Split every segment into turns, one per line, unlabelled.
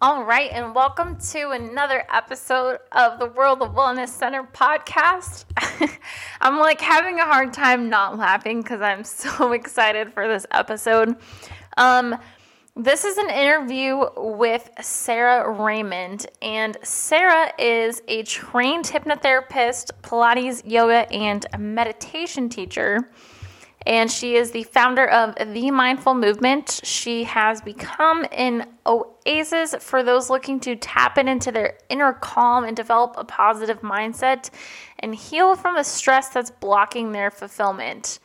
All right, and welcome to another episode of the World of Wellness Center podcast. I'm like having a hard time not laughing because I'm so excited for this episode. Um, this is an interview with Sarah Raymond, and Sarah is a trained hypnotherapist, Pilates, yoga, and meditation teacher and she is the founder of The Mindful Movement. She has become an oasis for those looking to tap into their inner calm and develop a positive mindset and heal from the stress that's blocking their fulfillment.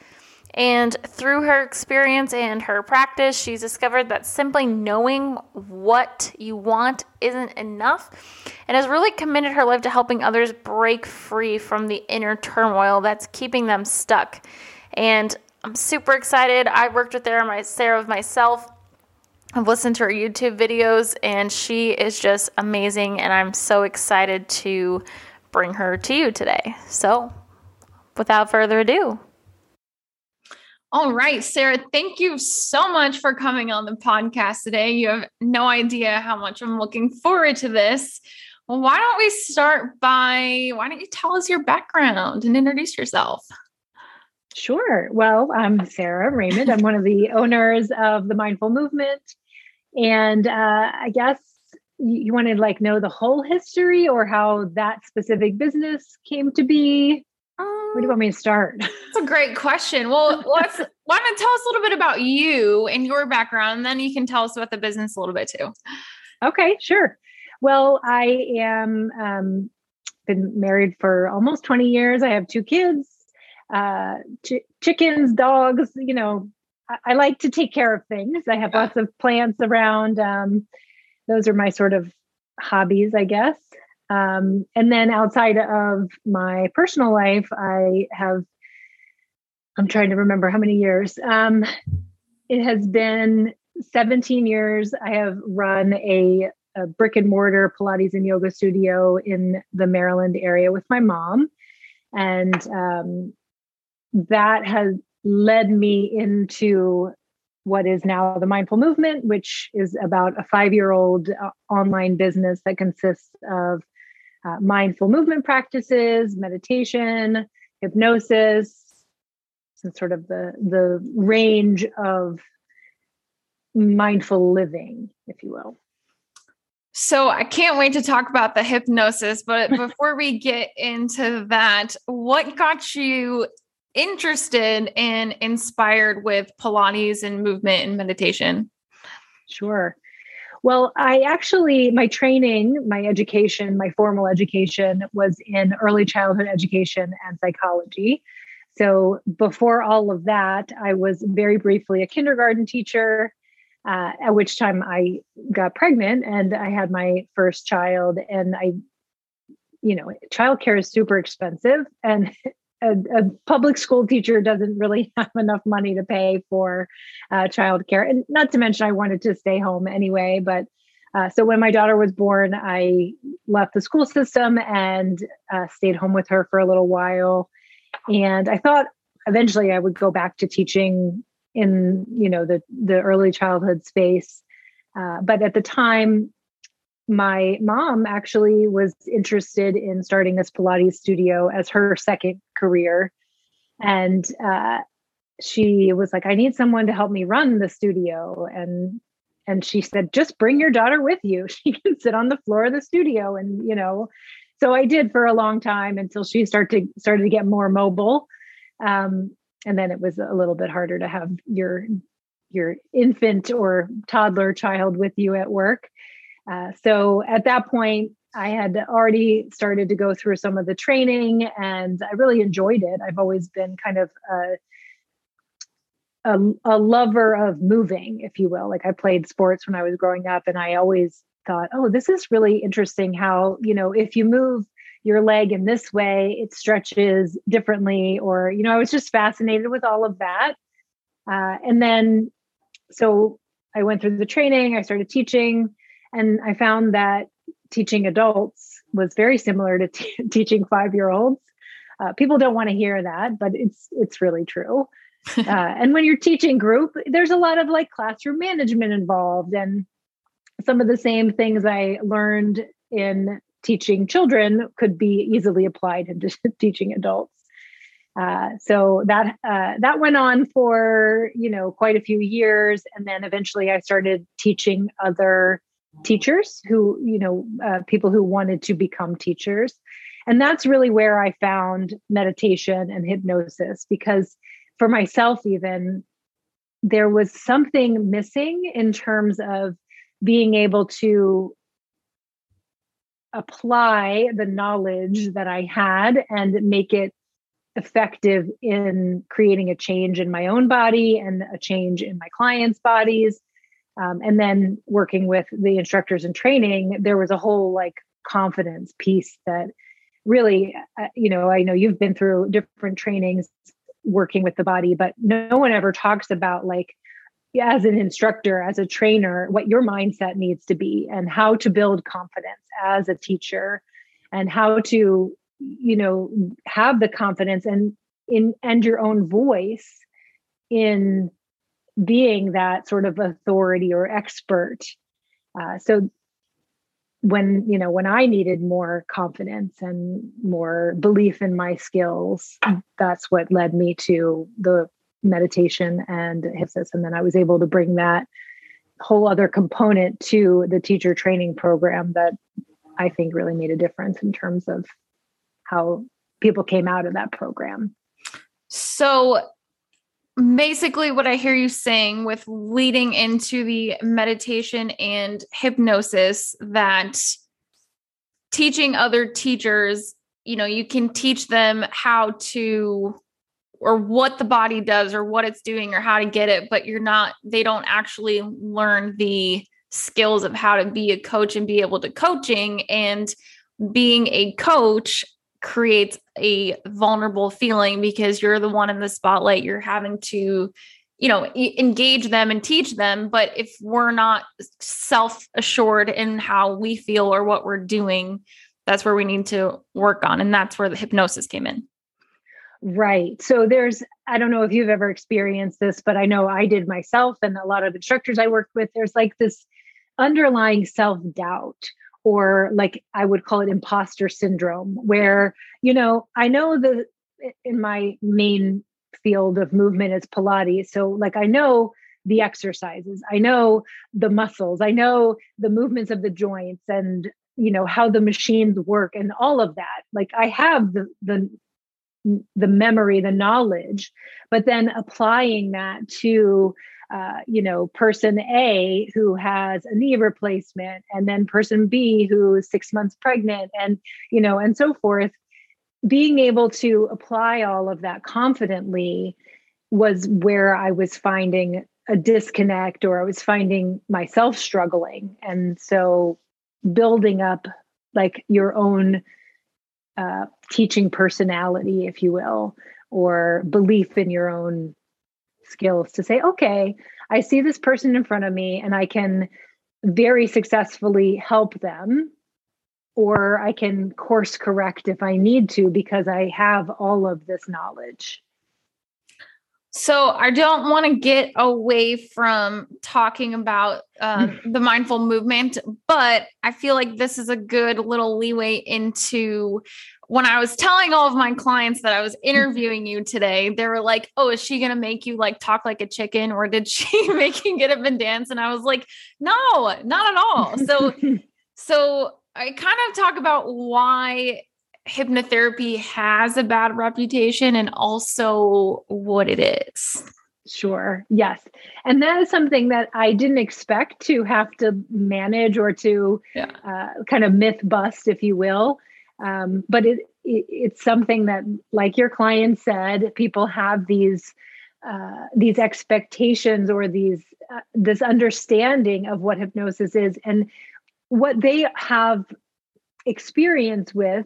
And through her experience and her practice, she's discovered that simply knowing what you want isn't enough and has really committed her life to helping others break free from the inner turmoil that's keeping them stuck. And I'm super excited. I worked with Sarah, my, Sarah myself. I've listened to her YouTube videos, and she is just amazing. And I'm so excited to bring her to you today. So, without further ado, all right, Sarah, thank you so much for coming on the podcast today. You have no idea how much I'm looking forward to this. Well, why don't we start by why don't you tell us your background and introduce yourself?
Sure. Well, I'm Sarah Raymond. I'm one of the owners of the Mindful Movement. And uh, I guess you, you want to like know the whole history or how that specific business came to be. Um, Where do you want me to start?
That's a great question. Well, let's why don't tell us a little bit about you and your background, and then you can tell us about the business a little bit too.
Okay, sure. Well, I am um, been married for almost 20 years. I have two kids uh, ch- chickens, dogs. You know, I-, I, like to take care of things. I have yeah. lots of plants around. Um, those are my sort of hobbies, I guess. Um, and then outside of my personal life, I have, I'm trying to remember how many years. Um, it has been 17 years. I have run a, a brick and mortar Pilates and yoga studio in the Maryland area with my mom. And um, that has led me into what is now the mindful movement which is about a five year old uh, online business that consists of uh, mindful movement practices meditation hypnosis and sort of the the range of mindful living if you will.
So I can't wait to talk about the hypnosis, but before we get into that, what got you interested and inspired with Pilates and movement and meditation?
Sure. Well, I actually, my training, my education, my formal education was in early childhood education and psychology. So before all of that, I was very briefly a kindergarten teacher, uh, at which time I got pregnant and I had my first child. And I, you know, childcare is super expensive. And a, a, public school teacher doesn't really have enough money to pay for uh, childcare, and not to mention I wanted to stay home anyway. But uh, so when my daughter was born, I left the school system and uh, stayed home with her for a little while. And I thought eventually I would go back to teaching in you know the the early childhood space. Uh, but at the time, my mom actually was interested in starting this Pilates studio as her second career. And uh, she was like, I need someone to help me run the studio. And and she said, just bring your daughter with you. She can sit on the floor of the studio. And, you know, so I did for a long time until she started to started to get more mobile. Um, and then it was a little bit harder to have your your infant or toddler child with you at work. Uh, so at that point, I had already started to go through some of the training and I really enjoyed it. I've always been kind of a, a, a, lover of moving, if you will. Like I played sports when I was growing up and I always thought, oh, this is really interesting how, you know, if you move your leg in this way, it stretches differently. Or, you know, I was just fascinated with all of that. Uh, and then, so I went through the training, I started teaching and I found that teaching adults was very similar to t- teaching five year olds. Uh, people don't want to hear that, but it's it's really true. Uh, and when you're teaching group, there's a lot of like classroom management involved, and some of the same things I learned in teaching children could be easily applied into teaching adults. Uh, so that uh, that went on for you know quite a few years, and then eventually I started teaching other teachers who you know uh, people who wanted to become teachers, and that's really where I found meditation and hypnosis because for myself even there was something missing in terms of being able to apply the knowledge that I had and make it effective in creating a change in my own body and a change in my clients' bodies. Um, and then working with the instructors in training, there was a whole like confidence piece that really, uh, you know, I know you've been through different trainings working with the body, but no one ever talks about like, as an instructor, as a trainer, what your mindset needs to be and how to build confidence as a teacher and how to you know have the confidence and in and your own voice in being that sort of authority or expert uh, so when you know when i needed more confidence and more belief in my skills that's what led me to the meditation and hypnosis and then i was able to bring that whole other component to the teacher training program that i think really made a difference in terms of how people came out of that program.
So basically what I hear you saying with leading into the meditation and hypnosis that teaching other teachers, you know, you can teach them how to or what the body does or what it's doing or how to get it, but you're not they don't actually learn the skills of how to be a coach and be able to coaching and being a coach creates a vulnerable feeling because you're the one in the spotlight. You're having to you know engage them and teach them. But if we're not self assured in how we feel or what we're doing that's where we need to work on and that's where the hypnosis came in.
Right. So there's i don't know if you've ever experienced this but i know i did myself and a lot of instructors i worked with. There's like this underlying self doubt or like I would call it imposter syndrome, where, you know, I know the in my main field of movement is Pilates. So, like, I know the exercises, I know the muscles, I know the movements of the joints and, you know, how the machines work and all of that. Like, I have the, the, the memory, the knowledge, but then applying that to uh, you know, person A who has a knee replacement, and then person B who is six months pregnant, and, you know, and so forth. Being able to apply all of that confidently was where I was finding a disconnect or I was finding myself struggling. And so building up like your own uh, teaching personality, if you will, or belief in your own skills to say, okay, I see this person in front of me and I can very successfully help them, or I can course correct if I need to because I have all of this knowledge.
So I don't want to get away from talking about uh, the mindful movement, but I feel like this is a good little leeway into when I was telling all of my clients that I was interviewing you today, they were like, "Oh, is she gonna make you like talk like a chicken, or did she make you get up and dance?" And I was like, "No, not at all." So, so I kind of talk about why hypnotherapy has a bad reputation and also what it is.
Sure. Yes. And that is something that I didn't expect to have to manage or to yeah. uh, kind of myth bust, if you will. Um, but it, it, it's something that, like your client said, people have these uh, these expectations or these uh, this understanding of what hypnosis is, and what they have experience with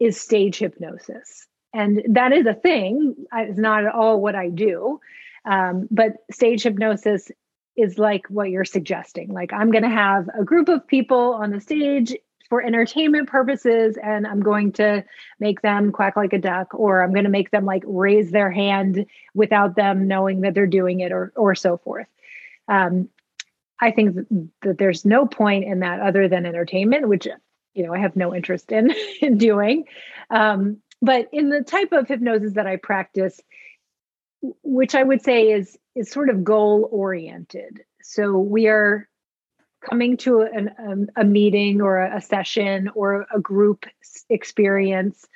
is stage hypnosis, and that is a thing. It's not at all what I do, um, but stage hypnosis is like what you're suggesting. Like I'm going to have a group of people on the stage for entertainment purposes and I'm going to make them quack like a duck or I'm going to make them like raise their hand without them knowing that they're doing it or or so forth. Um, I think that, that there's no point in that other than entertainment, which you know I have no interest in, in doing. Um, but in the type of hypnosis that I practice, which I would say is is sort of goal oriented. So we are coming to an, um, a meeting or a, a session or a group experience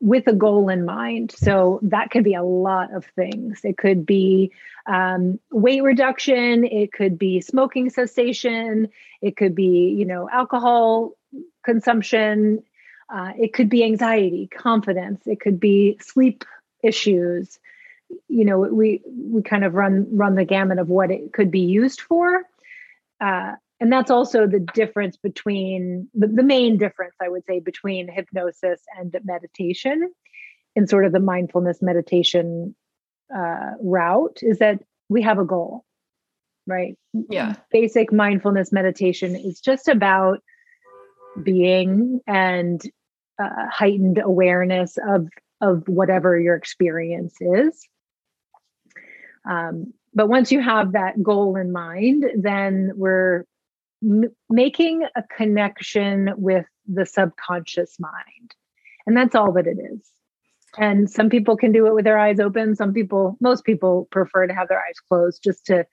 with a goal in mind. So that could be a lot of things. It could be um, weight reduction. It could be smoking cessation. It could be, you know, alcohol consumption. Uh, it could be anxiety, confidence. It could be sleep issues. You know, we we kind of run run the gamut of what it could be used for. Uh, and that's also the difference between the, the main difference i would say between hypnosis and meditation in sort of the mindfulness meditation uh, route is that we have a goal right
yeah
basic mindfulness meditation is just about being and uh, heightened awareness of of whatever your experience is um, but once you have that goal in mind then we're m- making a connection with the subconscious mind. And that's all that it is. And some people can do it with their eyes open. Some people, most people prefer to have their eyes closed just to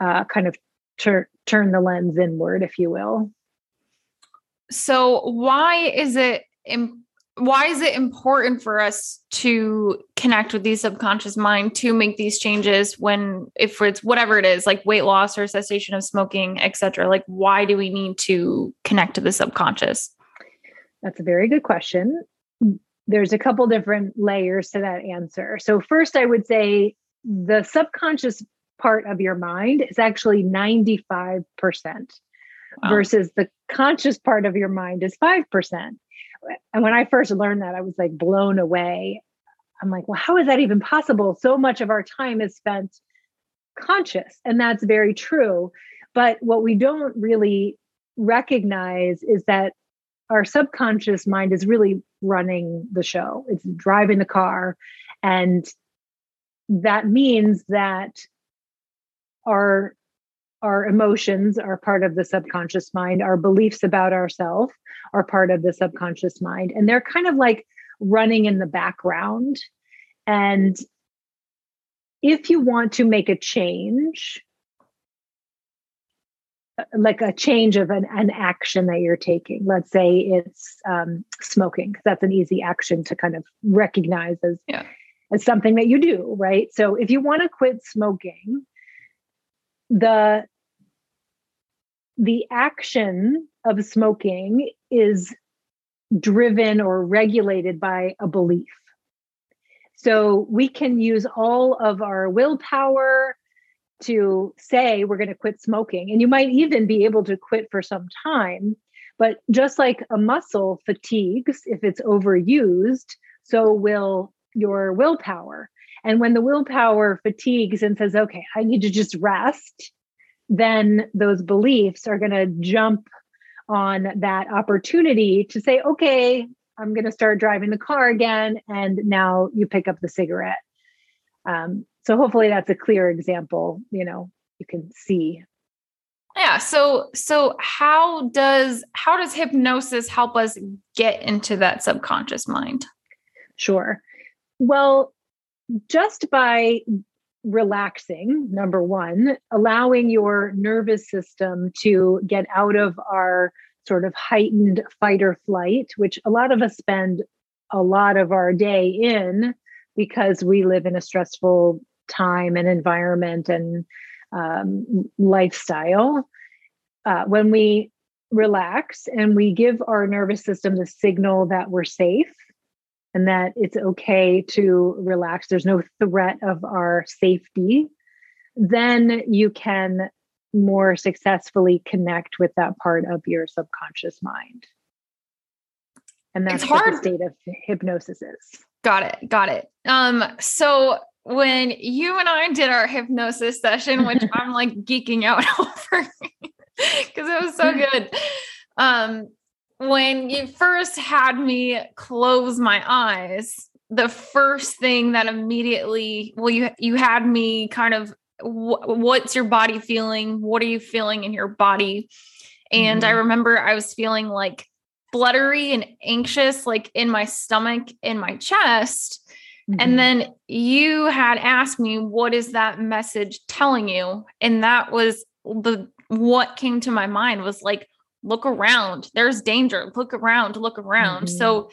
uh, kind of tur- turn the lens inward, if you will.
So, why is it why is it important for us to connect with the subconscious mind to make these changes when if it's whatever it is like weight loss or cessation of smoking etc like why do we need to connect to the subconscious?
That's a very good question. There's a couple different layers to that answer. So first i would say the subconscious part of your mind is actually 95% wow. versus the conscious part of your mind is 5% and when I first learned that, I was like blown away. I'm like, well, how is that even possible? So much of our time is spent conscious, and that's very true. But what we don't really recognize is that our subconscious mind is really running the show, it's driving the car. And that means that our our emotions are part of the subconscious mind. Our beliefs about ourselves are part of the subconscious mind. And they're kind of like running in the background. And if you want to make a change like a change of an, an action that you're taking let's say it's um, smoking because that's an easy action to kind of recognize as yeah. as something that you do right? So if you want to quit smoking the the action of smoking is driven or regulated by a belief. So we can use all of our willpower to say we're going to quit smoking. And you might even be able to quit for some time. But just like a muscle fatigues if it's overused, so will your willpower. And when the willpower fatigues and says, okay, I need to just rest, then those beliefs are going to jump on that opportunity to say, okay, I'm going to start driving the car again. And now you pick up the cigarette. Um, so hopefully that's a clear example, you know, you can see.
Yeah. So, so how does, how does hypnosis help us get into that subconscious mind?
Sure. Well, just by relaxing, number one, allowing your nervous system to get out of our sort of heightened fight or flight, which a lot of us spend a lot of our day in because we live in a stressful time and environment and um, lifestyle. Uh, when we relax and we give our nervous system the signal that we're safe and that it's okay to relax, there's no threat of our safety, then you can more successfully connect with that part of your subconscious mind. And that's what the state of hypnosis is.
Got it. Got it. Um, so when you and I did our hypnosis session, which I'm like geeking out over because it was so good. Um, when you first had me close my eyes, the first thing that immediately, well, you you had me kind of wh- what's your body feeling? What are you feeling in your body? And mm-hmm. I remember I was feeling like fluttery and anxious, like in my stomach, in my chest. Mm-hmm. And then you had asked me, what is that message telling you? And that was the what came to my mind was like, look around. There's danger. Look around, look around. Mm-hmm. So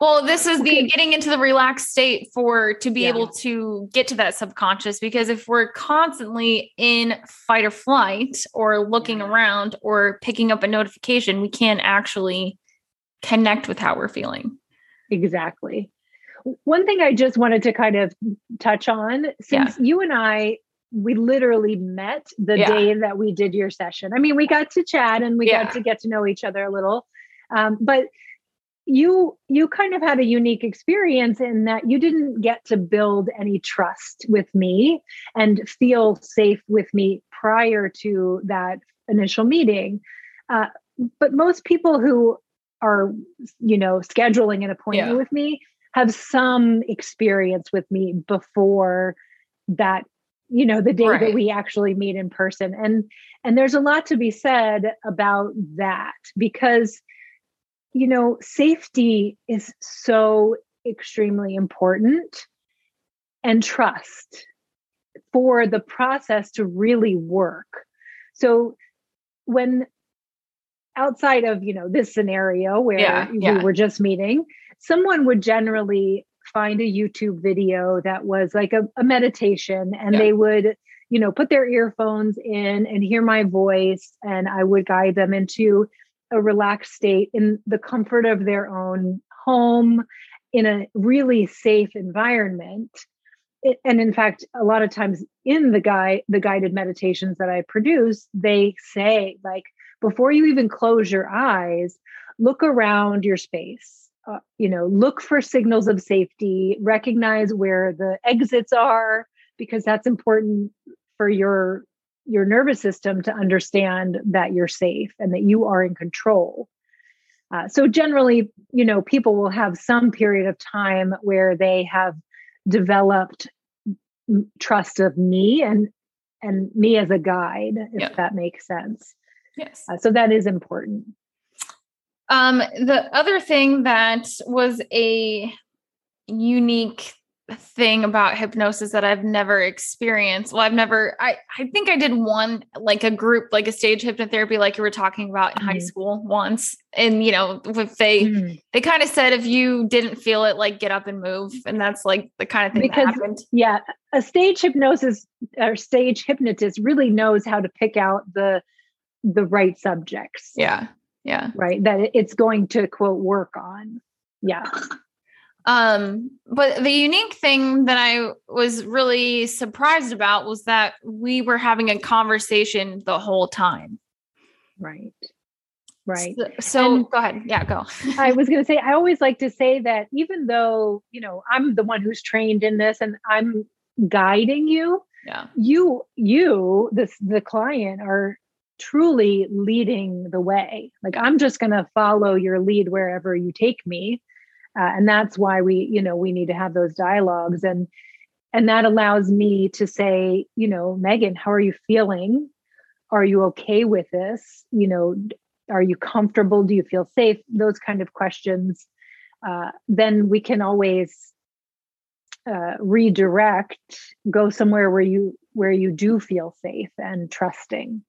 well, this is the getting into the relaxed state for to be yeah. able to get to that subconscious because if we're constantly in fight or flight or looking yeah. around or picking up a notification, we can't actually connect with how we're feeling.
Exactly. One thing I just wanted to kind of touch on since yeah. you and I we literally met the day that we did your session. I mean, we got to chat and we got to get to know each other a little. Um, but you you kind of had a unique experience in that you didn't get to build any trust with me and feel safe with me prior to that initial meeting uh, but most people who are you know scheduling an appointment yeah. with me have some experience with me before that you know the day right. that we actually meet in person and and there's a lot to be said about that because you know, safety is so extremely important and trust for the process to really work. So when outside of, you know, this scenario where yeah, we yeah. were just meeting, someone would generally find a YouTube video that was like a, a meditation and yeah. they would, you know, put their earphones in and hear my voice and I would guide them into a relaxed state in the comfort of their own home in a really safe environment it, and in fact a lot of times in the guy, the guided meditations that i produce they say like before you even close your eyes look around your space uh, you know look for signals of safety recognize where the exits are because that's important for your your nervous system to understand that you're safe and that you are in control. Uh, so generally, you know, people will have some period of time where they have developed trust of me and and me as a guide, if yeah. that makes sense.
Yes.
Uh, so that is important.
Um, the other thing that was a unique thing about hypnosis that I've never experienced. Well, I've never I I think I did one like a group like a stage hypnotherapy like you were talking about in mm-hmm. high school once. And you know, if they mm-hmm. they kind of said if you didn't feel it like get up and move and that's like the kind of thing because, that happened.
Yeah, a stage hypnosis or stage hypnotist really knows how to pick out the the right subjects.
Yeah. Yeah.
Right. That it's going to quote work on. Yeah.
Um, but the unique thing that I was really surprised about was that we were having a conversation the whole time.
Right. Right.
So, so go ahead. Yeah, go.
I was going to say, I always like to say that even though, you know, I'm the one who's trained in this and I'm guiding you,
yeah.
you, you, this, the client are truly leading the way. Like I'm just going to follow your lead wherever you take me. Uh, and that's why we you know we need to have those dialogues. And and that allows me to say you know megan how are you feeling? Are you okay with this? You know are you comfortable? Do you feel safe? Those kind of questions. Uh, then we can always uh, redirect go somewhere where you where you do feel safe and trusting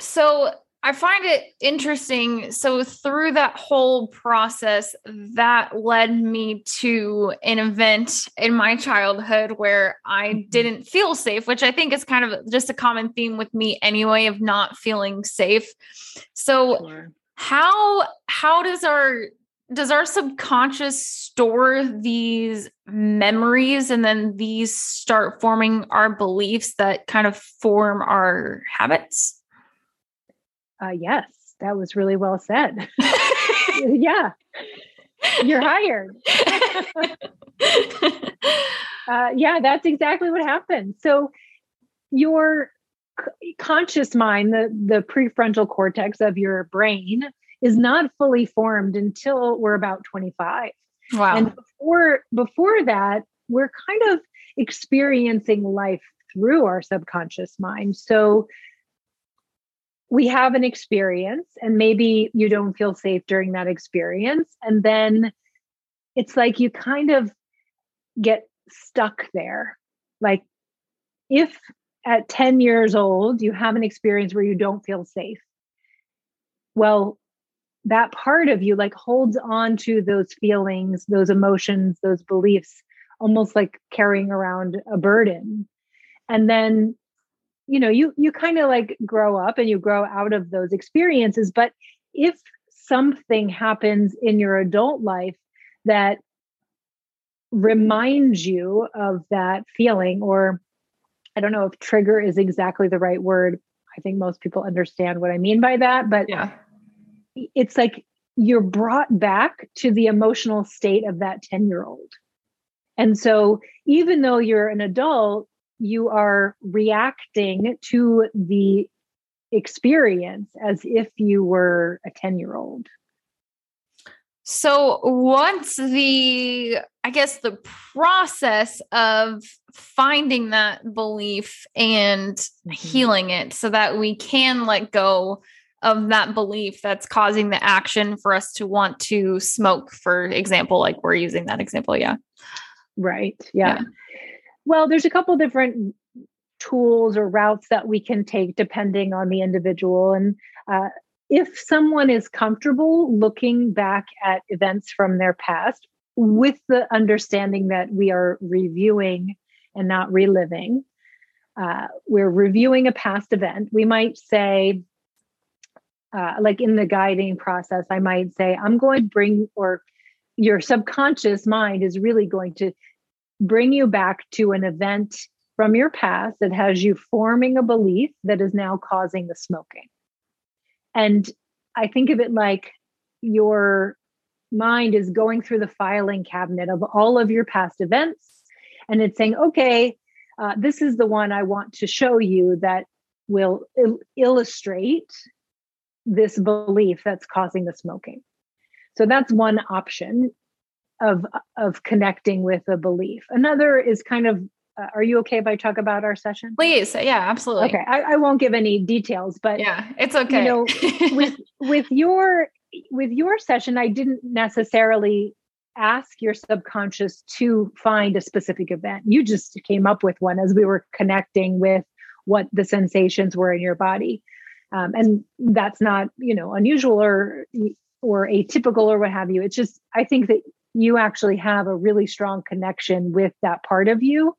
so I find it interesting. So, through that whole process, that led me to an event in my childhood where I mm-hmm. didn't feel safe, which I think is kind of just a common theme with me anyway of not feeling safe. So, sure. how how does our does our subconscious store these memories and then these start forming our beliefs that kind of form our habits?
Uh, yes, that was really well said. yeah, you're hired. uh, yeah, that's exactly what happened. So your c- conscious mind, the the prefrontal cortex of your brain, is not fully formed until we're about 25.
Wow.
And before before that, we're kind of experiencing life through our subconscious mind. So we have an experience, and maybe you don't feel safe during that experience. And then it's like you kind of get stuck there. Like if at 10 years old you have an experience where you don't feel safe, well, that part of you like holds on to those feelings, those emotions, those beliefs, almost like carrying around a burden. And then, you know, you you kind of like grow up and you grow out of those experiences. But if something happens in your adult life that reminds you of that feeling or I don't know if trigger is exactly the right word. I think most people understand what I mean by that, but yeah. it's like you're brought back to the emotional state of that 10 year old. And so, even though you're an adult, you are reacting to the experience as if you were a 10 year old.
So once the, I guess, the process of finding that belief and mm-hmm. healing it so that we can let go of that belief that's causing the action for us to want to smoke, for example, like we're using that example. Yeah.
Right. Yeah. yeah. Well, there's a couple different tools or routes that we can take depending on the individual. And uh, if someone is comfortable looking back at events from their past with the understanding that we are reviewing and not reliving, uh, we're reviewing a past event, we might say, uh, like in the guiding process, I might say, I'm going to bring, or your subconscious mind is really going to bring you back to an event from your past that has you forming a belief that is now causing the smoking. And I think of it like your mind is going through the filing cabinet of all of your past events and it's saying, okay, uh, this is the one I want to show you that will il- illustrate this belief that's causing the smoking. So that's one option of of connecting with a belief. Another is kind of uh, are you okay if I talk about our session?
Please. Yeah, absolutely.
Okay. I, I won't give any details, but
yeah, it's okay.
You know, with, with your, with your session, I didn't necessarily ask your subconscious to find a specific event. You just came up with one as we were connecting with what the sensations were in your body. Um, and that's not, you know, unusual or, or atypical or what have you. It's just, I think that you actually have a really strong connection with that part of you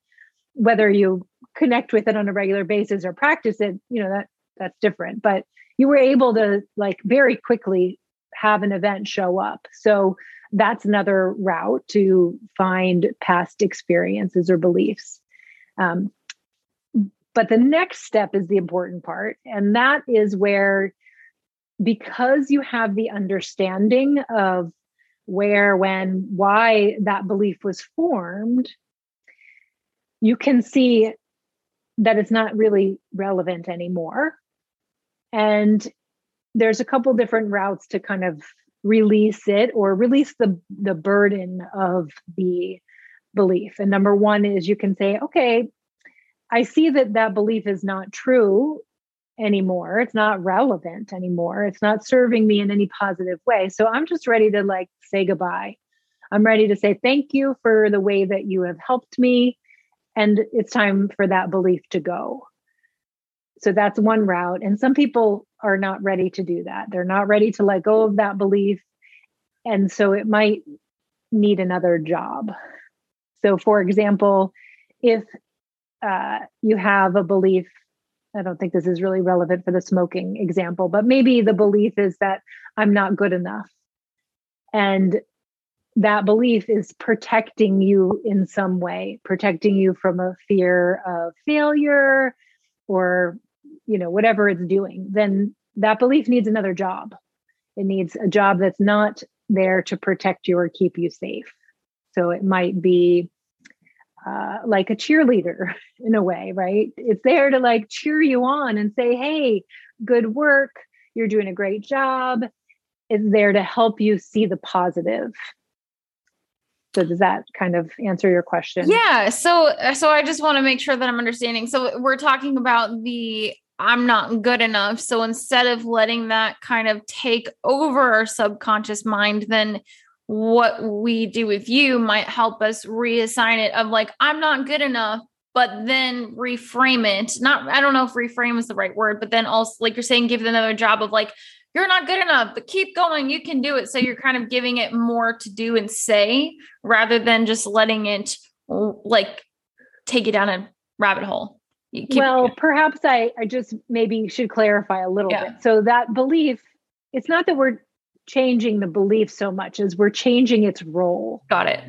whether you connect with it on a regular basis or practice it you know that that's different. But you were able to like very quickly have an event show up. So that's another route to find past experiences or beliefs. Um, but the next step is the important part and that is where because you have the understanding of where when why that belief was formed you can see that it's not really relevant anymore. And there's a couple different routes to kind of release it or release the the burden of the belief. And number one is you can say, okay, I see that that belief is not true anymore. It's not relevant anymore. It's not serving me in any positive way. So I'm just ready to like say goodbye. I'm ready to say thank you for the way that you have helped me and it's time for that belief to go so that's one route and some people are not ready to do that they're not ready to let go of that belief and so it might need another job so for example if uh, you have a belief i don't think this is really relevant for the smoking example but maybe the belief is that i'm not good enough and that belief is protecting you in some way, protecting you from a fear of failure or, you know, whatever it's doing, then that belief needs another job. It needs a job that's not there to protect you or keep you safe. So it might be uh, like a cheerleader in a way, right? It's there to like cheer you on and say, hey, good work. You're doing a great job. It's there to help you see the positive So does that kind of answer your question?
Yeah. So so I just want to make sure that I'm understanding. So we're talking about the I'm not good enough. So instead of letting that kind of take over our subconscious mind, then what we do with you might help us reassign it of like, I'm not good enough, but then reframe it. Not, I don't know if reframe is the right word, but then also, like you're saying, give it another job of like, you're not good enough, but keep going. You can do it. So you're kind of giving it more to do and say rather than just letting it like take you down a rabbit hole.
Well, perhaps I, I just maybe should clarify a little yeah. bit. So that belief, it's not that we're changing the belief so much as we're changing its role.
Got it.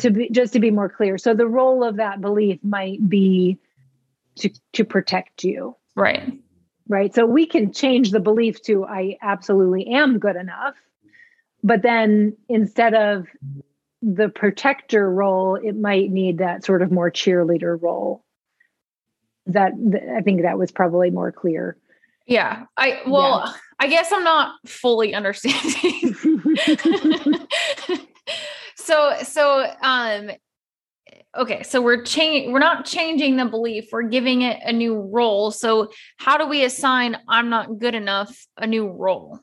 To be just to be more clear. So the role of that belief might be to to protect you.
Right.
Right. So we can change the belief to I absolutely am good enough. But then instead of the protector role, it might need that sort of more cheerleader role. That I think that was probably more clear.
Yeah. I well, yeah. I guess I'm not fully understanding. so so um okay, so we're changing we're not changing the belief, we're giving it a new role. So how do we assign I'm not good enough a new role?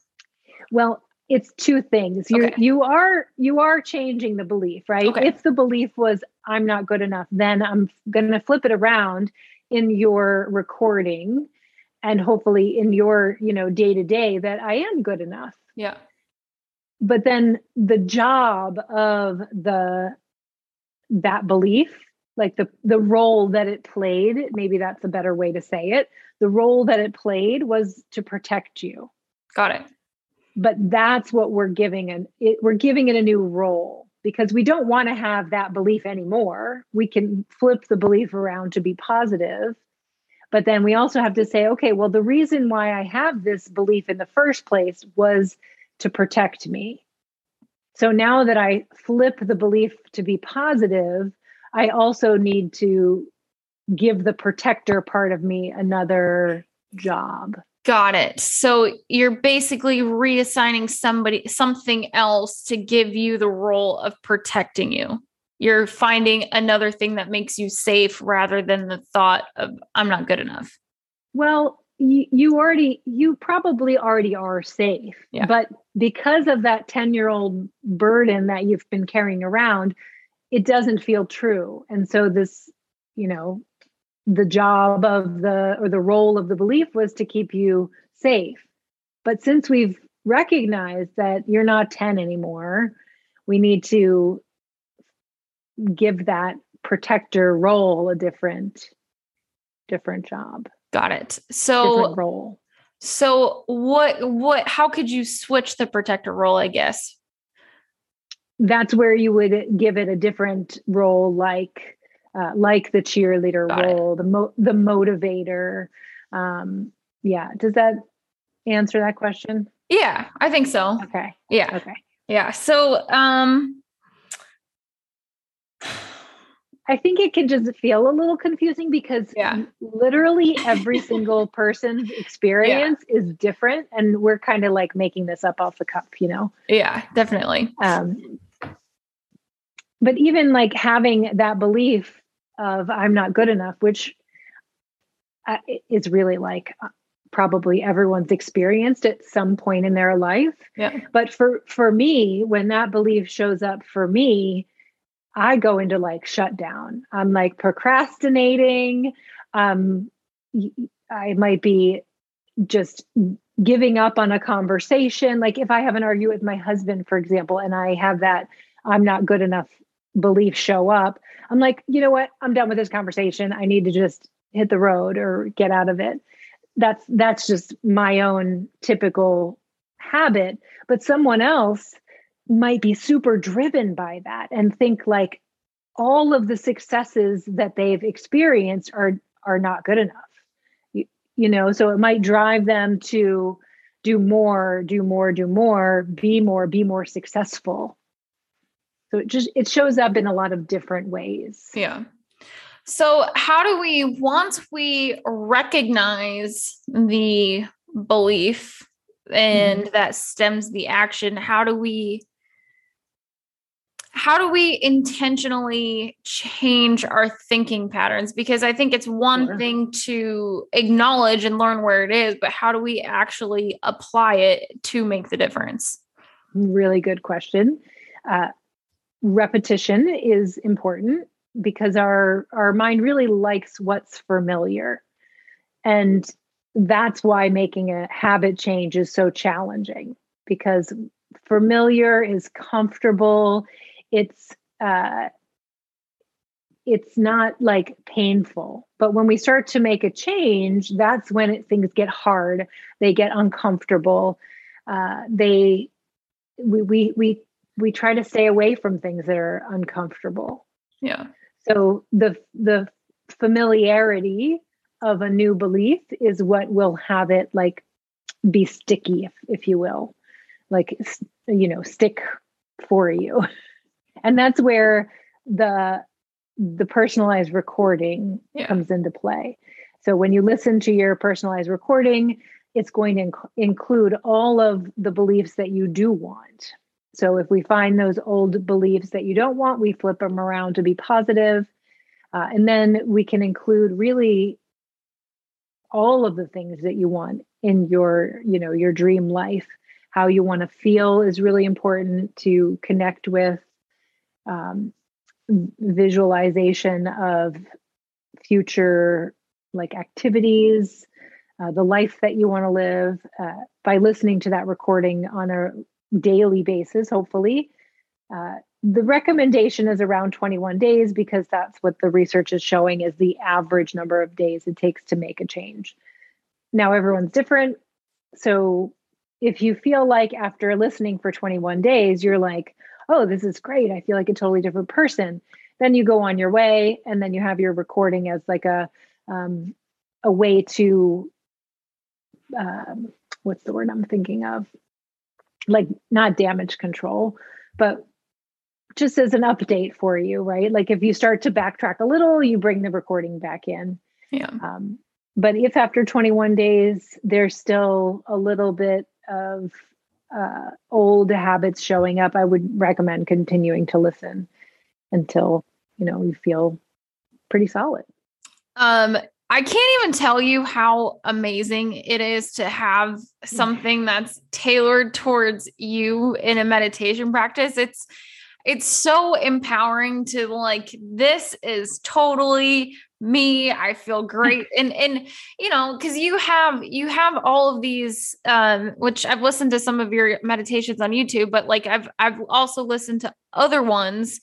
Well, it's two things. You okay. you are you are changing the belief, right? Okay. If the belief was I'm not good enough, then I'm going to flip it around in your recording and hopefully in your you know day to day that i am good enough.
Yeah.
But then the job of the that belief like the the role that it played maybe that's a better way to say it the role that it played was to protect you.
Got it.
But that's what we're giving and it, we're giving it a new role because we don't want to have that belief anymore. We can flip the belief around to be positive but then we also have to say, okay, well, the reason why I have this belief in the first place was to protect me. So now that I flip the belief to be positive, I also need to give the protector part of me another job.
Got it. So you're basically reassigning somebody something else to give you the role of protecting you you're finding another thing that makes you safe rather than the thought of i'm not good enough.
Well you, you already you probably already are safe yeah. but because of that 10 year old burden that you've been carrying around it doesn't feel true. And so this you know the job of the or the role of the belief was to keep you safe. But since we've recognized that you're not 10 anymore we need to give that protector role a different different job.
Got it. So
different role.
so what what how could you switch the protector role i guess?
That's where you would give it a different role like uh, like the cheerleader got role it. the mo- the motivator. Um yeah does that answer that question?
Yeah i think so.
Okay.
Yeah.
Okay.
Yeah so um
I think it can just feel a little confusing because
yeah.
literally every single person's experience yeah. is different and we're kind of like making this up off the cuff, you know.
Yeah, definitely.
Um but even like having that belief of I'm not good enough, which uh, is really like uh, probably everyone's experienced at some point in their life.
Yeah.
But for for me, when that belief shows up for me, I go into like shutdown. I'm like procrastinating. Um, I might be just giving up on a conversation. Like if I have an argument with my husband, for example, and I have that I'm not good enough belief show up, I'm like, you know what? I'm done with this conversation. I need to just hit the road or get out of it. That's that's just my own typical habit. But someone else might be super driven by that and think like all of the successes that they've experienced are are not good enough. You, you know so it might drive them to do more do more do more be more be more successful. So it just it shows up in a lot of different ways.
Yeah. So how do we once we recognize the belief and mm-hmm. that stems the action how do we how do we intentionally change our thinking patterns? Because i think it's one sure. thing to acknowledge and learn where it is but how do we actually apply it to make the difference?
Really good question. Uh, repetition is important because our our mind really likes what's familiar. And that's why making a habit change is so challenging because familiar is comfortable it's uh it's not like painful. But when we start to make a change that's when it, things get hard. They get uncomfortable. Uh, they we, we we we try to stay away from things that are uncomfortable.
Yeah.
So the the familiarity of a new belief is what will have it like be sticky if, if you will. Like you know stick for you and that's where the the personalized recording yeah. comes into play. So when you listen to your personalized recording it's going to inc- include all of the beliefs that you do want. So if we find those old beliefs that you don't want we flip them around to be positive. Uh, and then we can include really all of the things that you want in your you know your dream life. How you want to feel is really important to connect with um, visualization of future like activities uh, the life that you want to live uh, by listening to that recording on a daily basis hopefully. Uh, the recommendation is around 21 days because that's what the research is showing is the average number of days it takes to make a change. Now everyone's different so if you feel like after listening for 21 days, you're like, oh, this is great. I feel like a totally different person. Then you go on your way and then you have your recording as like a, um, a way to, um, what's the word I'm thinking of? Like not damage control, but just as an update for you, right? Like if you start to backtrack a little, you bring the recording back in.
Yeah.
Um, but if after 21 days there's still a little bit of uh, old habits showing up, I would recommend continuing to listen until you know you feel pretty solid.
Um, I can't even tell you how amazing it is to have something that's tailored towards you in a meditation practice. It's it's so empowering to like this is totally me i feel great. And and you know because you have you have all of these um which i've listened to some of your meditations on youtube but like i've i've also listened to other ones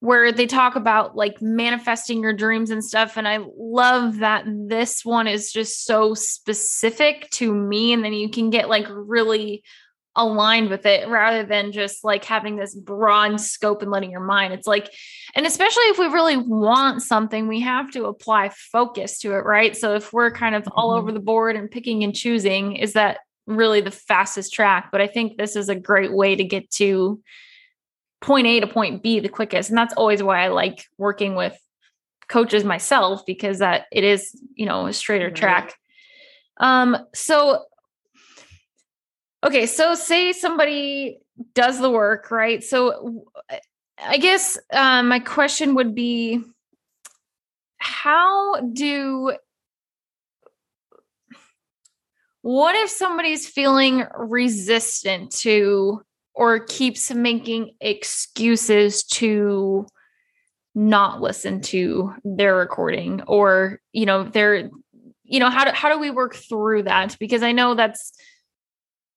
where they talk about like manifesting your dreams and stuff and i love that this one is just so specific to me and then you can get like really aligned with it rather than just like having this broad scope and letting your mind. It's like, and especially if we really want something, we have to apply focus to it, right? So if we're kind of mm-hmm. all over the board and picking and choosing, is that really the fastest track? But I think this is a great way to get to point A to point B the quickest. And that's always why I like working with coaches myself because that it is, you know, a straighter track. Um, so okay so say somebody does the work right? So i guess um, my question would be how do what if somebody's feeling resistant to or keeps making excuses to not listen to their recording or you know they're you know how do, how do we work through that? Because i know that's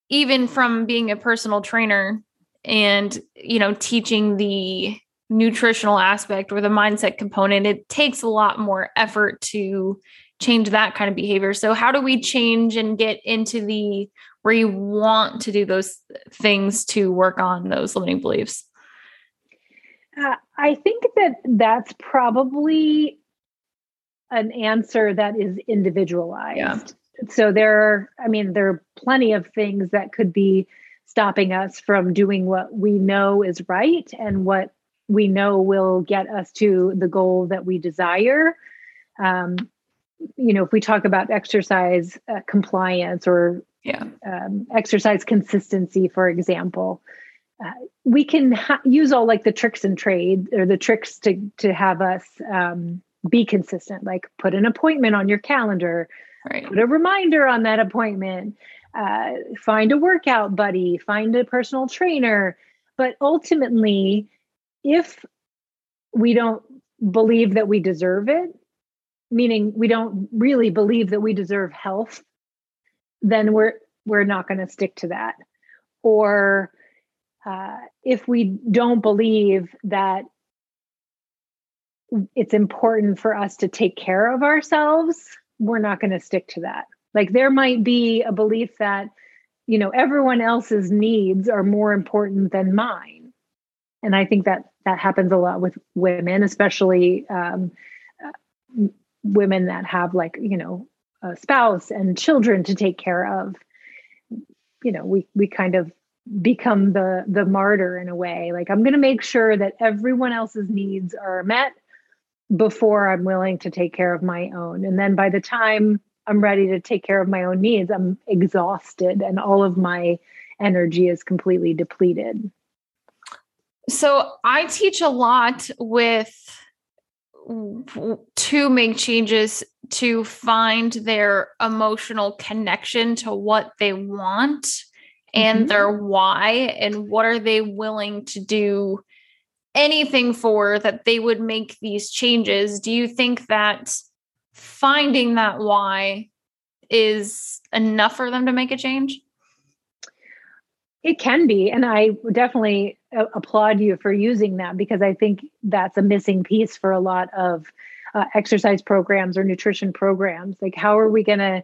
even from being a personal trainer and you know teaching the nutritional aspect or the mindset component it takes a lot more effort to change that kind of behavior. So how do we change and get into the where you want to do those things to work on those limiting beliefs?
Uh, i think that that's probably an answer that is individualized. Yeah so there are i mean there are plenty of things that could be stopping us from doing what we know is right and what we know will get us to the goal that we desire. Um, you know if we talk about exercise uh, compliance or
yeah.
um, exercise consistency for example uh, we can ha- use all like the tricks and trade or the tricks to to have us um, be consistent like put an appointment on your calendar right. put a reminder on that appointment. Uh, find a workout buddy find a personal trainer. But ultimately if we don't believe that we deserve it meaning we don't really believe that we deserve health then we're we're not going to stick to that. Or uh, if we don't believe that it's important for us to take care of ourselves, we're not going to stick to that. Like there might be a belief that, you know, everyone else's needs are more important than mine. And I think that that happens a lot with women, especially um, uh, women that have like, you know, a spouse and children to take care of. You know, we we kind of become the the martyr in a way. Like I'm going to make sure that everyone else's needs are met before I'm willing to take care of my own. And then by the time I'm ready to take care of my own needs, I'm exhausted and all of my energy is completely depleted.
So I teach a lot with to make changes to find their emotional connection to what they want and mm-hmm. their why and what are they willing to do anything for that they would make these changes. Do you think that finding that why is enough for them to make a change?
It can be and i definitely uh, applaud you for using that because i think that's a missing piece for a lot of uh, exercise programs or nutrition programs. Like how are we going to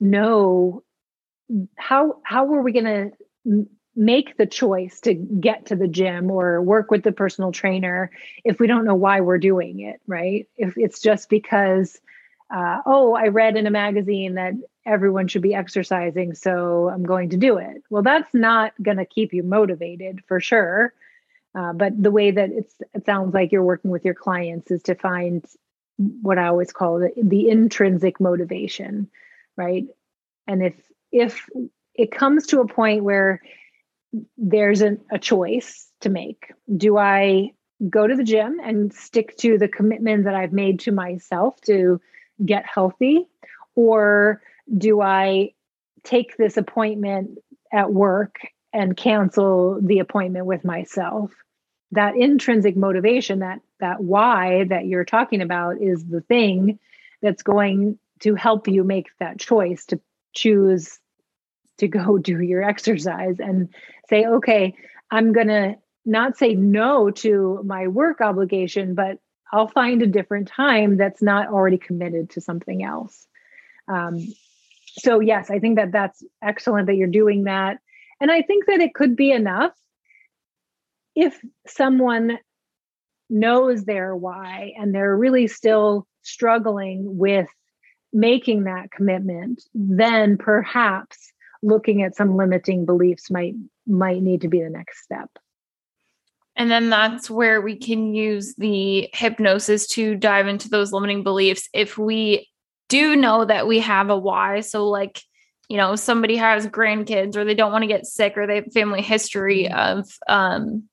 know how how are we going to make the choice to get to the gym or work with the personal trainer if we don't know why we're doing it right? If it's just because uh, oh i read in a magazine that everyone should be exercising so i'm going to do it. Well that's not going to keep you motivated for sure. Uh, but the way that it's it sounds like you're working with your clients is to find what i always call the, the intrinsic motivation right? And if if it comes to a point where there's a, choice to make. Do I go to the gym and stick to the commitment that I've made to myself to get healthy? Or do I take this appointment at work and cancel the appointment with myself? That intrinsic motivation, that that why that you're talking about is the thing that's going to help you make that choice to choose to go do your exercise and say, okay, I'm going to not say no to my work obligation, but I'll find a different time that's not already committed to something else. Um, so, yes, I think that that's excellent that you're doing that. And I think that it could be enough if someone knows their why and they're really still struggling with making that commitment, then perhaps looking at some limiting beliefs might might need to be the next step
and then that's where we can use the hypnosis to dive into those limiting beliefs if we do know that we have a why so like you know somebody has grandkids or they don't want to get sick or they have family history mm-hmm. of um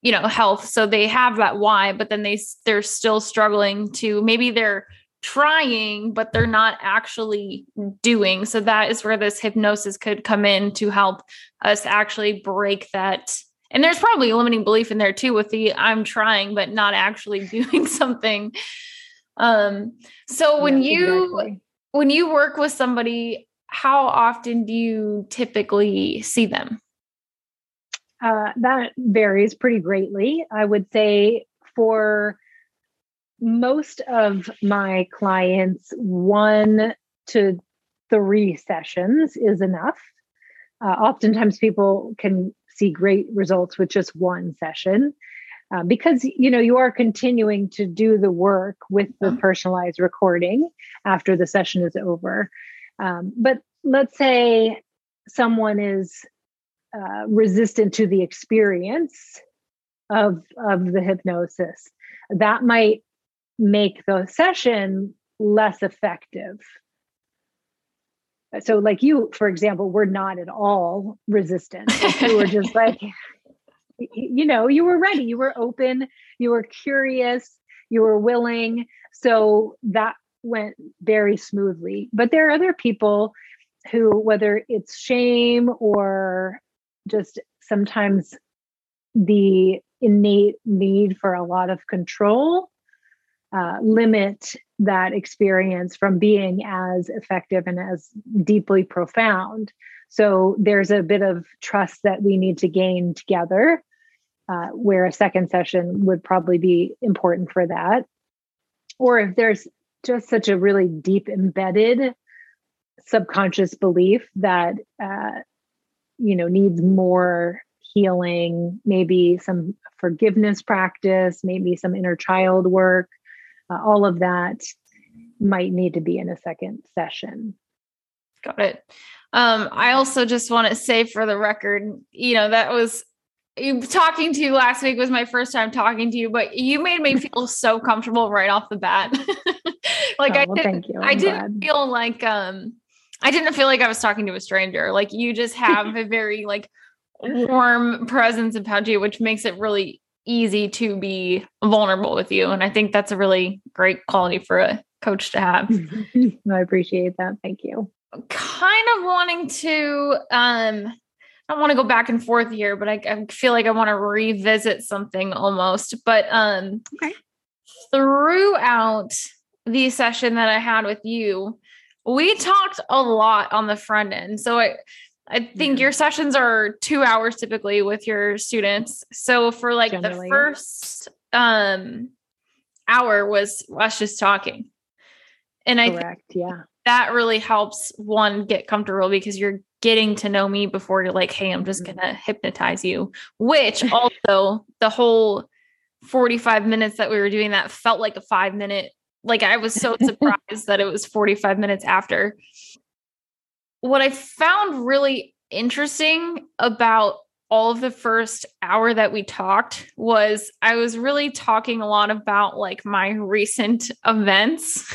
you know health so they have that why but then they they're still struggling to maybe they're trying, but they're not actually doing. So that is where this hypnosis could come in to help us actually break that. And there's probably a limiting belief in there too with the I'm trying, but not actually doing something. Um, so when yeah, you exactly. when you work with somebody, how often do you typically see them?
Uh, that varies pretty greatly. I would say for most of my clients, one to three sessions is enough. Uh, oftentimes, people can see great results with just one session. Uh, because you know you are continuing to do the work with the personalized recording after the session is over um, but let's say someone is uh, resistant to the experience of of the hypnosis that might make the session less effective. So, like you, for example, were not at all resistant. you were just like, you know, you were ready, you were open, you were curious, you were willing. So that went very smoothly. But there are other people who, whether it's shame or just sometimes the innate need for a lot of control, uh, limit that experience from being as effective and as deeply profound. So there's a bit of trust that we need to gain together, uh, where a second session would probably be important for that. Or if there's just such a really deep embedded subconscious belief that uh, you know needs more healing maybe some forgiveness practice maybe some inner child work uh, all of that might need to be in a second session
got it um, i also just want to say for the record you know that was talking to you last week was my first time talking to you, but you made me feel so comfortable right off the bat. like oh, I didn't, I didn't feel like um I didn't feel like I was talking to a stranger. Like you just have a very like warm presence about you, which makes it really easy to be vulnerable with you. And I think that's a really great quality for a coach to have.
I appreciate that. Thank you.
Kind of wanting to um I don't want to go back and forth here, but I, I feel like I want to revisit something almost. But um, okay. throughout the session that I had with you, we talked a lot on the front end. So I, I think yeah. your sessions are two hours typically with your students. So for like Generally. the first um hour was us just talking. And Correct, I yeah. That really helps one get comfortable because you're getting to know me before you're like, hey, I'm just mm-hmm. gonna hypnotize you. Which also the whole 45 minutes that we were doing that felt like a five minute. Like I was so surprised that it was 45 minutes after. What I found really interesting about all of the first hour that we talked was I was really talking a lot about like my recent events.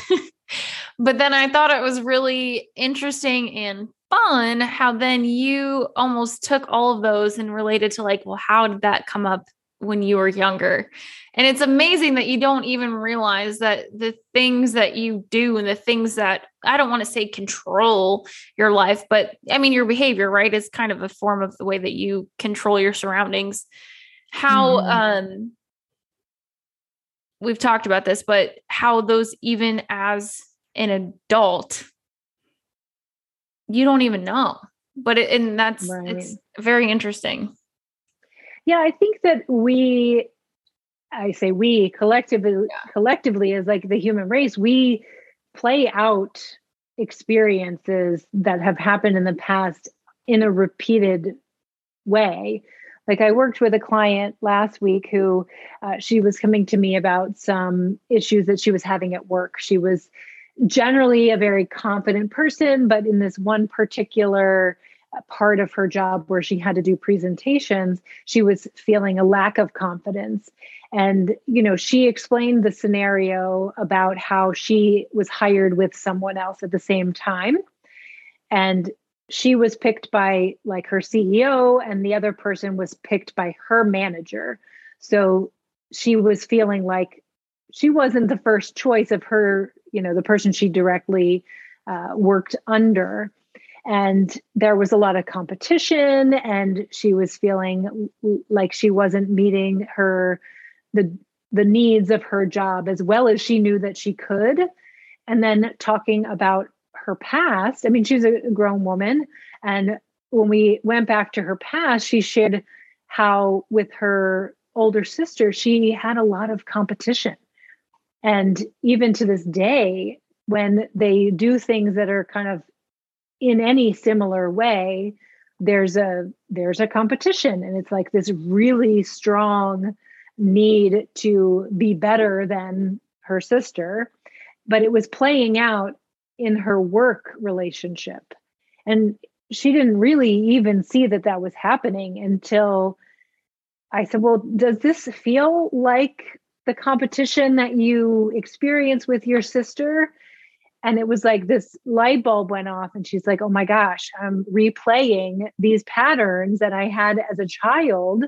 but then I thought it was really interesting and fun how then you almost took all of those and related to like, well, how did that come up when you were younger? And it's amazing that you don't even realize that the things that you do and the things that I don't want to say control your life, but I mean, your behavior, right, is kind of a form of the way that you control your surroundings. How, mm. um, we've talked about this, but how those, even as an adult, you don't even know but it, and that's right. it's very interesting
yeah i think that we i say we collectively yeah. collectively as like the human race we play out experiences that have happened in the past in a repeated way like i worked with a client last week who uh, she was coming to me about some issues that she was having at work she was generally a very confident person, but in this one particular part of her job where she had to do presentations, she was feeling a lack of confidence. And, you know, she explained the scenario about how she was hired with someone else at the same time. And she was picked by like her CEO, and the other person was picked by her manager. So she was feeling like she wasn't the first choice of her you know the person she directly uh, worked under and there was a lot of competition and she was feeling like she wasn't meeting her the the needs of her job as well as she knew that she could. And then talking about her past i mean she's a grown woman and when we went back to her past she shared how with her older sister she had a lot of competition. And even to this day, when they do things that are kind of in any similar way, there's a there's a competition and it's like this really strong need to be better than her sister. But it was playing out in her work relationship. And she didn't really even see that that was happening until i said well does this feel like the competition that you experience with your sister and it was like this light bulb went off and she's like oh my gosh i'm replaying these patterns that i had as a child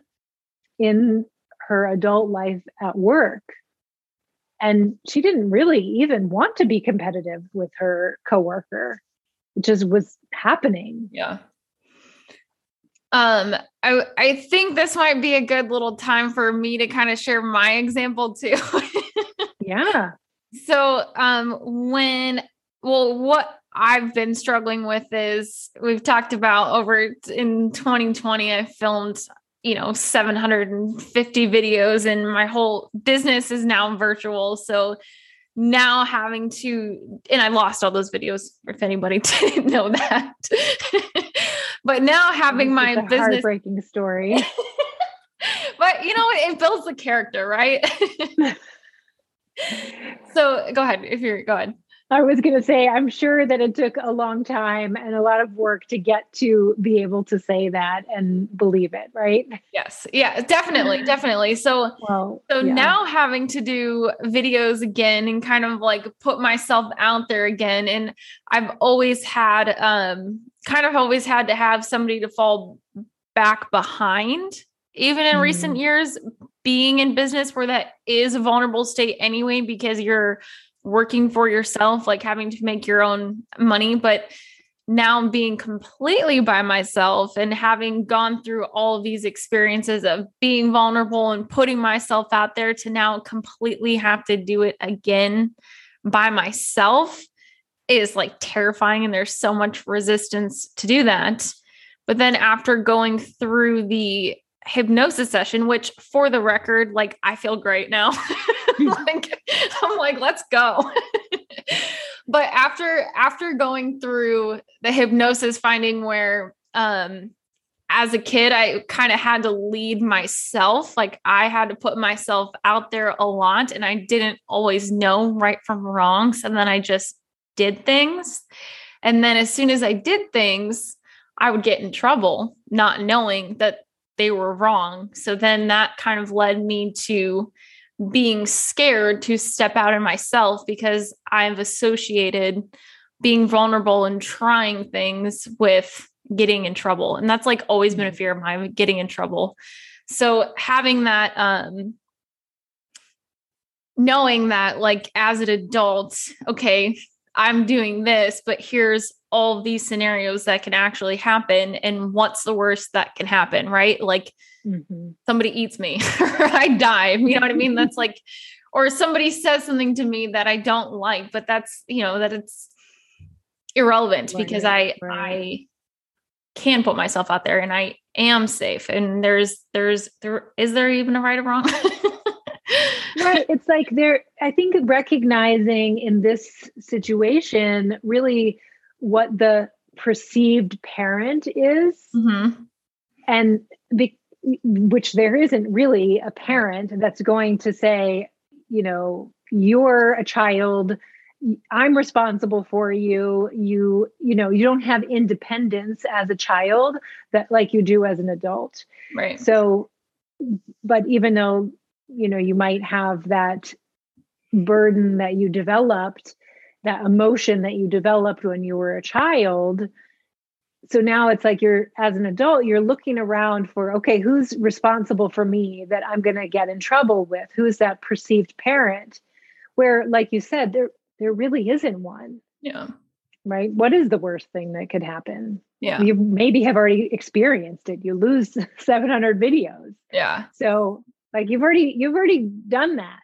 in her adult life at work. And she didn't really even want to be competitive with her coworker. It just was happening.
Yeah. Um, I I think this might be a good little time for me to kind of share my example too.
yeah.
So, um, when well, what I've been struggling with is we've talked about over in 2020, I filmed, you know, 750 videos and my whole business is now virtual. So now having to, and I lost all those videos if anybody didn't know that. but now having my business
heartbreaking story.
but you know, it builds the character, right? So go ahead if you're go ahead.
I was going to say, I'm sure that it took a long time and a lot of work to get to be able to say that and believe it, right?
Yes. Yeah, definitely. Definitely. So, well, so yeah. now having to do videos again and kind of like put myself out there again. And I've always had, um, kind of always had to have somebody to fall back behind, even in mm recent years, being in business where that is a vulnerable state anyway, because you're, working for yourself, like having to make your own money, but now being completely by myself and having gone through all of these experiences of being vulnerable and putting myself out there to now completely have to do it again by myself is like terrifying and there's so much resistance to do that. But then after going through the hypnosis session, which for the record, like I feel great now. like I'm like, let's go. but after after going through the hypnosis, finding where um as a kid, I kind of had to lead myself. Like I had to put myself out there a lot and I didn't always know right from wrong. So then I just did things. And then as soon as I did things, I would get in trouble, not knowing that they were wrong. So then that kind of led me to being scared to step out in myself because I've associated being vulnerable and trying things with getting in trouble. And that's like always been a mm-hmm. fear of mine, getting in trouble. So having that um knowing that like as an adult, okay, I'm doing this, but here's all these scenarios that can actually happen and what's the worst that can happen right like mm-hmm. somebody eats me or i die you know what i mean that's like or somebody says something to me that i don't like but that's you know that it's irrelevant right, because i right. i can put myself out there and i am safe and there's there's there is there even a right or wrong
right it's like there i think recognizing in this situation really what the perceived parent is mm-hmm. and be, which there isn't really a parent that's going to say you know you're a child i'm responsible for you you you know you don't have independence as a child that like you do as an adult
right
so but even though you know you might have that burden that you developed that emotion that you developed when you were a child. So now it's like you're as an adult you're looking around for okay who's responsible for me that i'm going to get in trouble with? Who's that perceived parent? Where like you said there there really isn't one.
Yeah.
Right? What is the worst thing that could happen?
Yeah.
You maybe have already experienced it. You lose 700 videos.
Yeah.
So like you've already you've already done that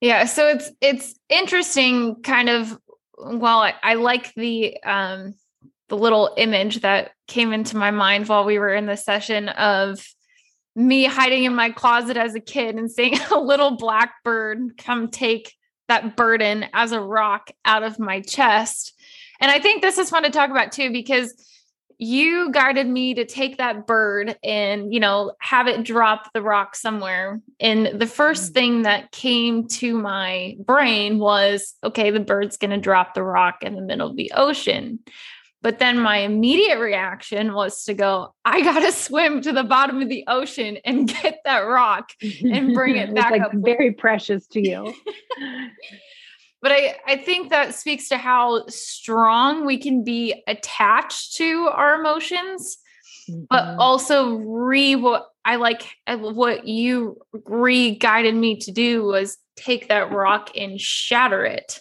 yeah, so it's it's interesting kind of well I, I like the um the little image that came into my mind while we were in the session of me hiding in my closet as a kid and seeing a little blackbird come take that burden as a rock out of my chest. And I think this is fun to talk about too because you guided me to take that bird and you know have it drop the rock somewhere. And the first mm. thing that came to my brain was okay the bird's going to drop the rock in the middle of the ocean. But then my immediate reaction was to go i got to swim to the bottom of the ocean and get that rock and bring it back
like
up
very precious to you
but I, I think that speaks to how strong we can be attached to our emotions mm-hmm. but also re what I like what you re guided me to do was take that rock and shatter it.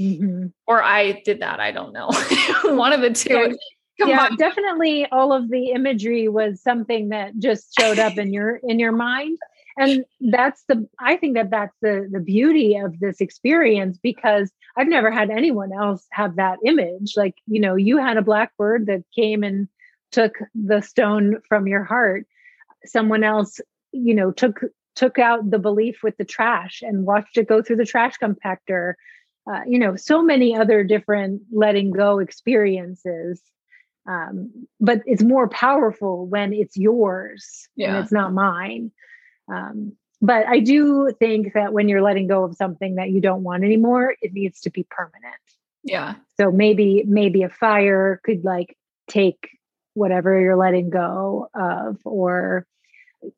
Mm-hmm. Or I did that. I don't know. One of the two.
Yeah, yeah definitely all of the imagery was something that just showed up in your in your mind and that's the i think that that's the the beauty of this experience because i've never had anyone else have that image. Like you know you had a blackbird that came and took the stone from your heart. Someone else you know took took out the belief with the trash and watched it go through the trash compactor. Uh, you know so many other different letting go experiences. Um, but it's more powerful when it's yours yeah. and it's not mine um, but I do think that when you're letting go of something that you don't want anymore, it needs to be permanent.
Yeah.
So maybe maybe a fire could like take whatever you're letting go of or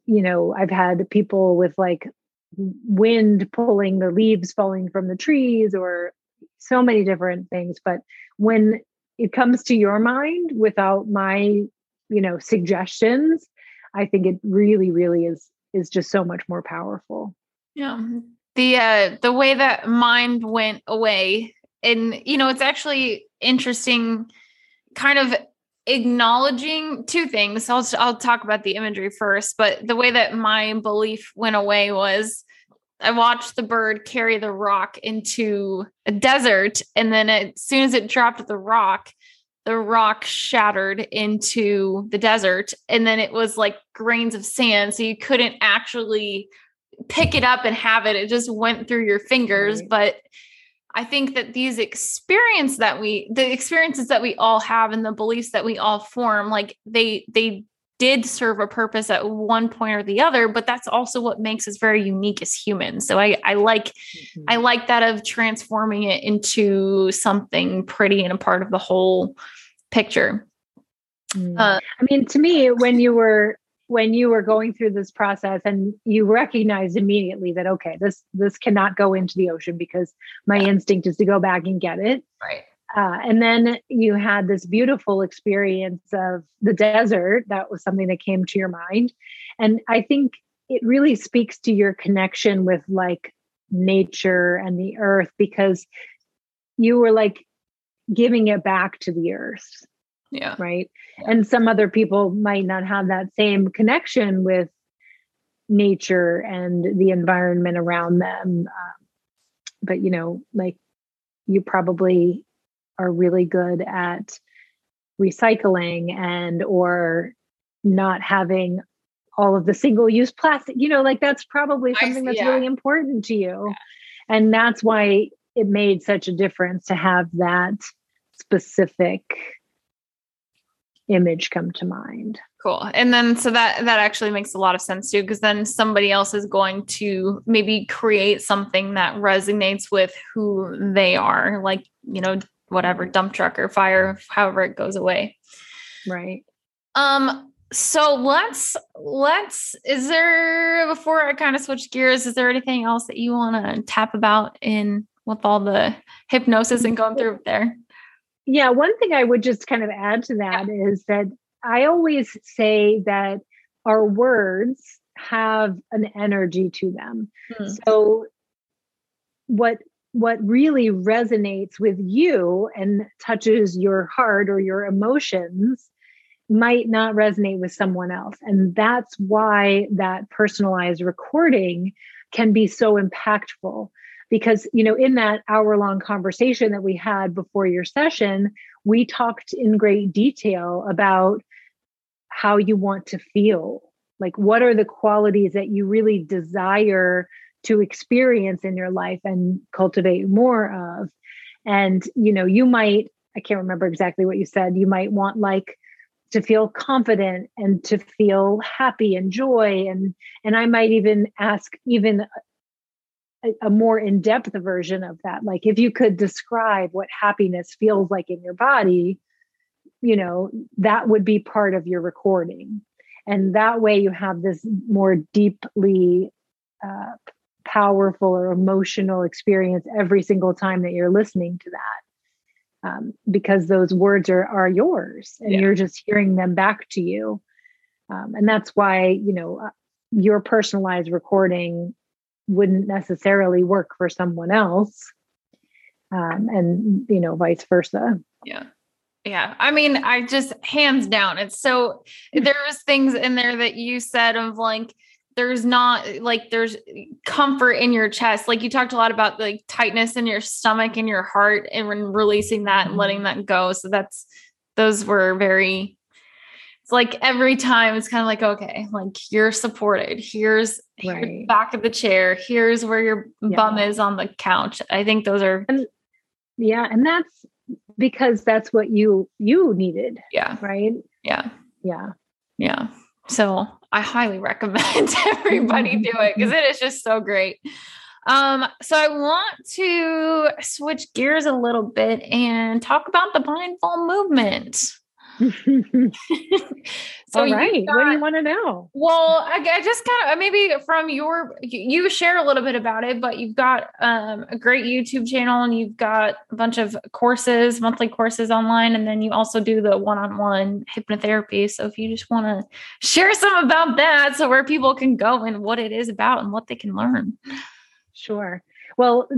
you know, I've had people with like wind pulling the leaves falling from the trees or so many different things, but when it comes to your mind without my, you know, suggestions, I think it really really is is just so much more powerful.
Yeah. The uh the way that mind went away and you know it's actually interesting kind of acknowledging two things. I'll I'll talk about the imagery first, but the way that my belief went away was I watched the bird carry the rock into a desert and then as soon as it dropped the rock, the rock shattered into the desert and then it was like grains of sand so you couldn't actually pick it up and have it it just went through your fingers right. but i think that these experience that we the experiences that we all have and the beliefs that we all form like they they did serve a purpose at one point or the other but that's also what makes us very unique as humans. So i i like mm-hmm. i like that of transforming it into something pretty and a part of the whole picture.
Mm. uh, i mean to me when you were when you were going through this process and you recognized immediately that okay this this cannot go into the ocean because my instinct is to go back and get it.
Right
uh, and then you had this beautiful experience of the desert. That was something that came to your mind. And I think it really speaks to your connection with like nature and the earth because you were like giving it back to the earth.
Yeah.
Right. And some other people might not have that same connection with nature and the environment around them. Um, but, you know, like you probably are really good at recycling and or not having all of the single use plastic you know like that's probably something that's yeah. really important to you yeah. and that's why it made such a difference to have that specific image come to mind
cool and then so that that actually makes a lot of sense too because then somebody else is going to maybe create something that resonates with who they are like you know whatever dump truck or fire, however it goes away.
Right.
Um, so let's let's is there before I kind of switch gears, is there anything else that you want to tap about in with all the hypnosis and going through there?
Yeah, one thing I would just kind of add to that yeah. is that I always say that our words have an energy to them. Hmm. So what what really resonates with you and touches your heart or your emotions might not resonate with someone else. And that's why that personalized recording can be so impactful. Because, you know, in that hour long conversation that we had before your session, we talked in great detail about how you want to feel. Like, what are the qualities that you really desire to experience in your life and cultivate more of. And you know you might i can't remember exactly what you said you might want like to feel confident and to feel happy and joy. And and i might even ask even a, a more in-depth version of that. Like if you could describe what happiness feels like in your body you know that would be part of your recording. And that way you have this more deeply uh, powerful or emotional experience every single time that you're listening to that um, because those words are are yours and yeah. you're just hearing them back to you Um, and that's why, you know, uh, your personalized recording wouldn't necessarily work for someone else. Um, and, you know, vice versa.
Yeah. Yeah. I mean, I just hands down, it's so there was things in there that you said of like, there's not like there's comfort in your chest. Like you talked a lot about like tightness in your stomach and your heart and releasing that and letting that go. So that's those were very it's like every time it's kind of like okay like you're supported here's, right. here's back of the chair here's where your yeah. bum is on the couch i think those are
and, yeah and that's because that's what you you needed
yeah
right
yeah
yeah
yeah so I highly recommend everybody do it because it is just so great. Um, so I want to switch gears a little bit and talk about the mindful movement.
so All right. Got, what do you want to know?
Well, I, I just kind of maybe from your you share a little bit about it, but you've got um, a great YouTube channel and you've got a bunch of courses, monthly courses online, and then you also do the one-on-one hypnotherapy. So if you just want to share some about that, so where people can go and what it is about and what they can learn.
Sure. Well,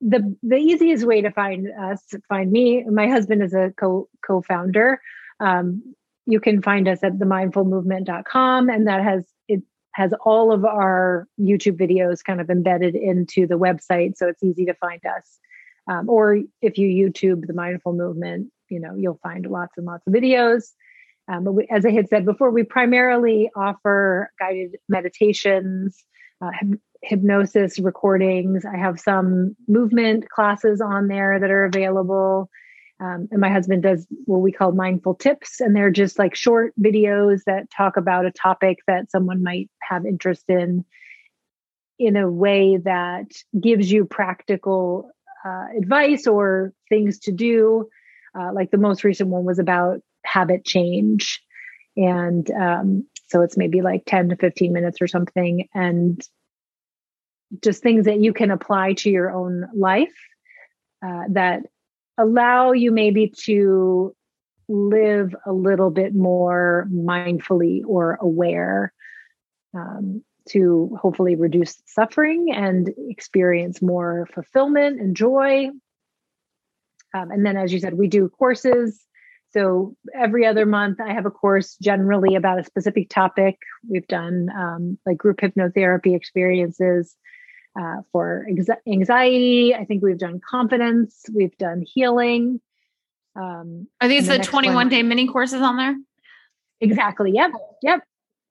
the the easiest way to find us find me my husband is a co co-founder um, you can find us at themindfulmovement.com, and that has it has all of our YouTube videos kind of embedded into the website, so it's easy to find us. Um, or if you YouTube the Mindful Movement, you know you'll find lots and lots of videos. Um, but we, as I had said before, we primarily offer guided meditations, uh, hypnosis recordings. I have some movement classes on there that are available. Um, and my husband does what we call mindful tips, and they're just like short videos that talk about a topic that someone might have interest in in a way that gives you practical uh, advice or things to do. Uh, like the most recent one was about habit change. And um, so it's maybe like 10 to 15 minutes or something. And just things that you can apply to your own life uh, that allow you maybe to live a little bit more mindfully or aware um, to hopefully reduce suffering and experience more fulfillment and joy. Um, and then, as you said, we do courses. So every other month, I have a course generally about a specific topic. We've done um, like group hypnotherapy experiences uh, for anxiety. I think we've done confidence, we've done healing.
Um, Are these the, the 21 one, day mini courses on there?
Exactly. Yep. Yep.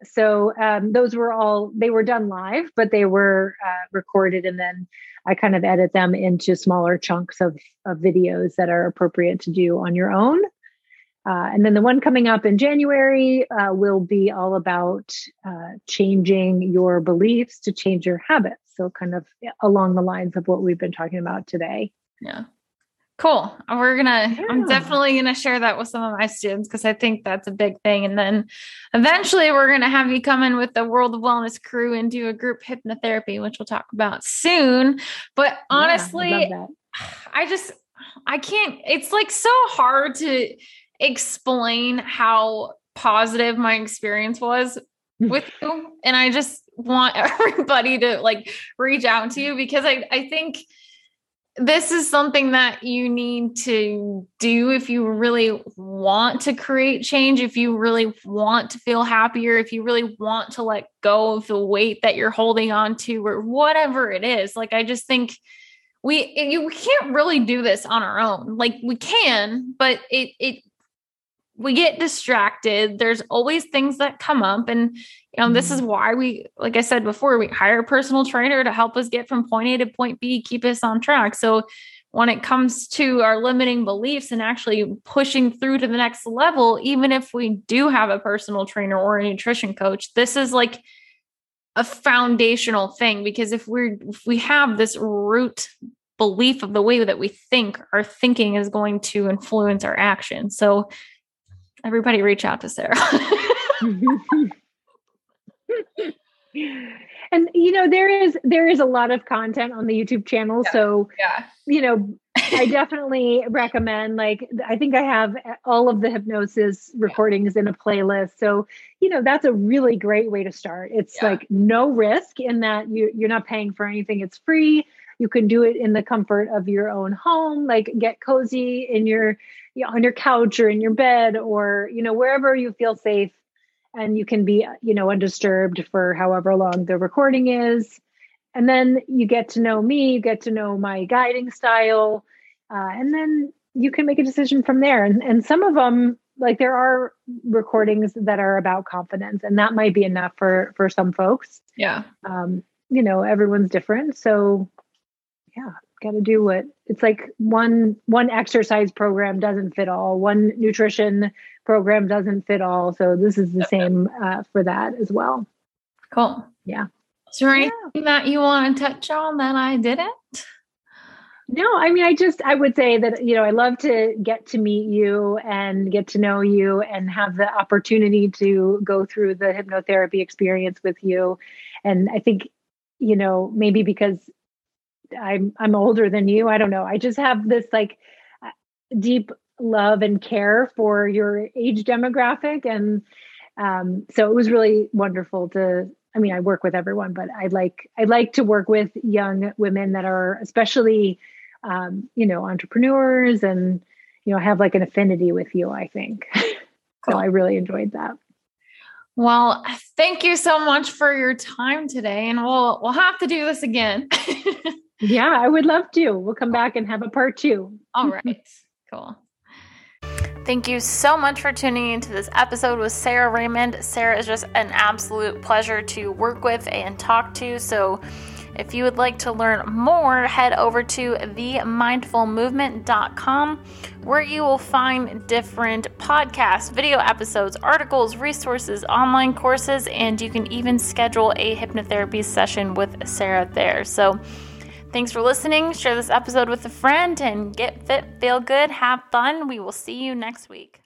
So um, those were all, they were done live, but they were uh, recorded and then I kind of edit them into smaller chunks of, of videos that are appropriate to do on your own. Uh, and then the one coming up in January uh, will be all about uh, changing your beliefs to change your habits. So, kind of along the lines of what we've been talking about today.
Yeah. Cool. We're going to, yeah. I'm definitely going to share that with some of my students because I think that's a big thing. And then eventually we're going to have you come in with the World of Wellness crew and do a group hypnotherapy, which we'll talk about soon. But honestly, yeah, I, I just, I can't, it's like so hard to explain how positive my experience was with you. And I just, want everybody to like reach out to you because I, I think this is something that you need to do if you really want to create change, if you really want to feel happier, if you really want to let go of the weight that you're holding on to, or whatever it is. Like, I just think we you can't really do this on our own. Like we can, but it it we get distracted. There's always things that come up. And, you know, this is mm-hmm. why we, like I said before, we hire a personal trainer to help us get from point A to point B, keep us on track. So when it comes to our limiting beliefs and actually pushing through to the next level, even if we do have a personal trainer or a nutrition coach, this is like a foundational thing because if we're if we have this root belief of the way that we think, our thinking is going to influence our action. So everybody reach out to Sarah.
and you know there is there is a lot of content on the youtube channel
yeah.
so
yeah
you know i definitely recommend like i think i have eh, all of the hypnosis recordings in a playlist so you know that's a really great way to start it's yeah. like no risk in that you you're not paying for anything it's free you can do it in the comfort of your own home like get cozy in your you know, on your couch or in your bed or you know wherever you feel safe. And you can be you know undisturbed for however long the recording is. And then you get to know me you get to know my guiding style uh, and then you can make a decision from there. And, and some of them like there are recordings that are about confidence and that might be enough for for some folks.
Yeah.
Um you know everyone's different. So yeah got to do what it's like one one exercise program doesn't fit all one nutrition program doesn't fit all so this is the same uh, for that as well.
Cool.
Yeah.
Is there anything yeah. that you want to touch on that i didn't?
No i mean i just i would say that you know i love to get to meet you and get to know you and have the opportunity to go through the hypnotherapy experience with you. And i think you know maybe because I'm I'm older than you. I don't know. I just have this like deep love and care for your age demographic and um, so it was really wonderful to I mean I work with everyone but I like I like to work with young women that are especially um, you know entrepreneurs and you know have like an affinity with you I think. so I really enjoyed that.
Well, thank you so much for your time today and we'll we'll have to do this again.
Yeah, I would love to. We'll come back and have a part two.
All right. cool. Thank you so much for tuning into this episode with Sarah Raymond. Sarah is just an absolute pleasure to work with and talk to. So, if you would like to learn more, head over to themindfulmovement.com where you will find different podcasts, video episodes, articles, resources, online courses, and you can even schedule a hypnotherapy session with Sarah there. So, Thanks for listening. Share this episode with a friend and get fit, feel good, have fun. We will see you next week.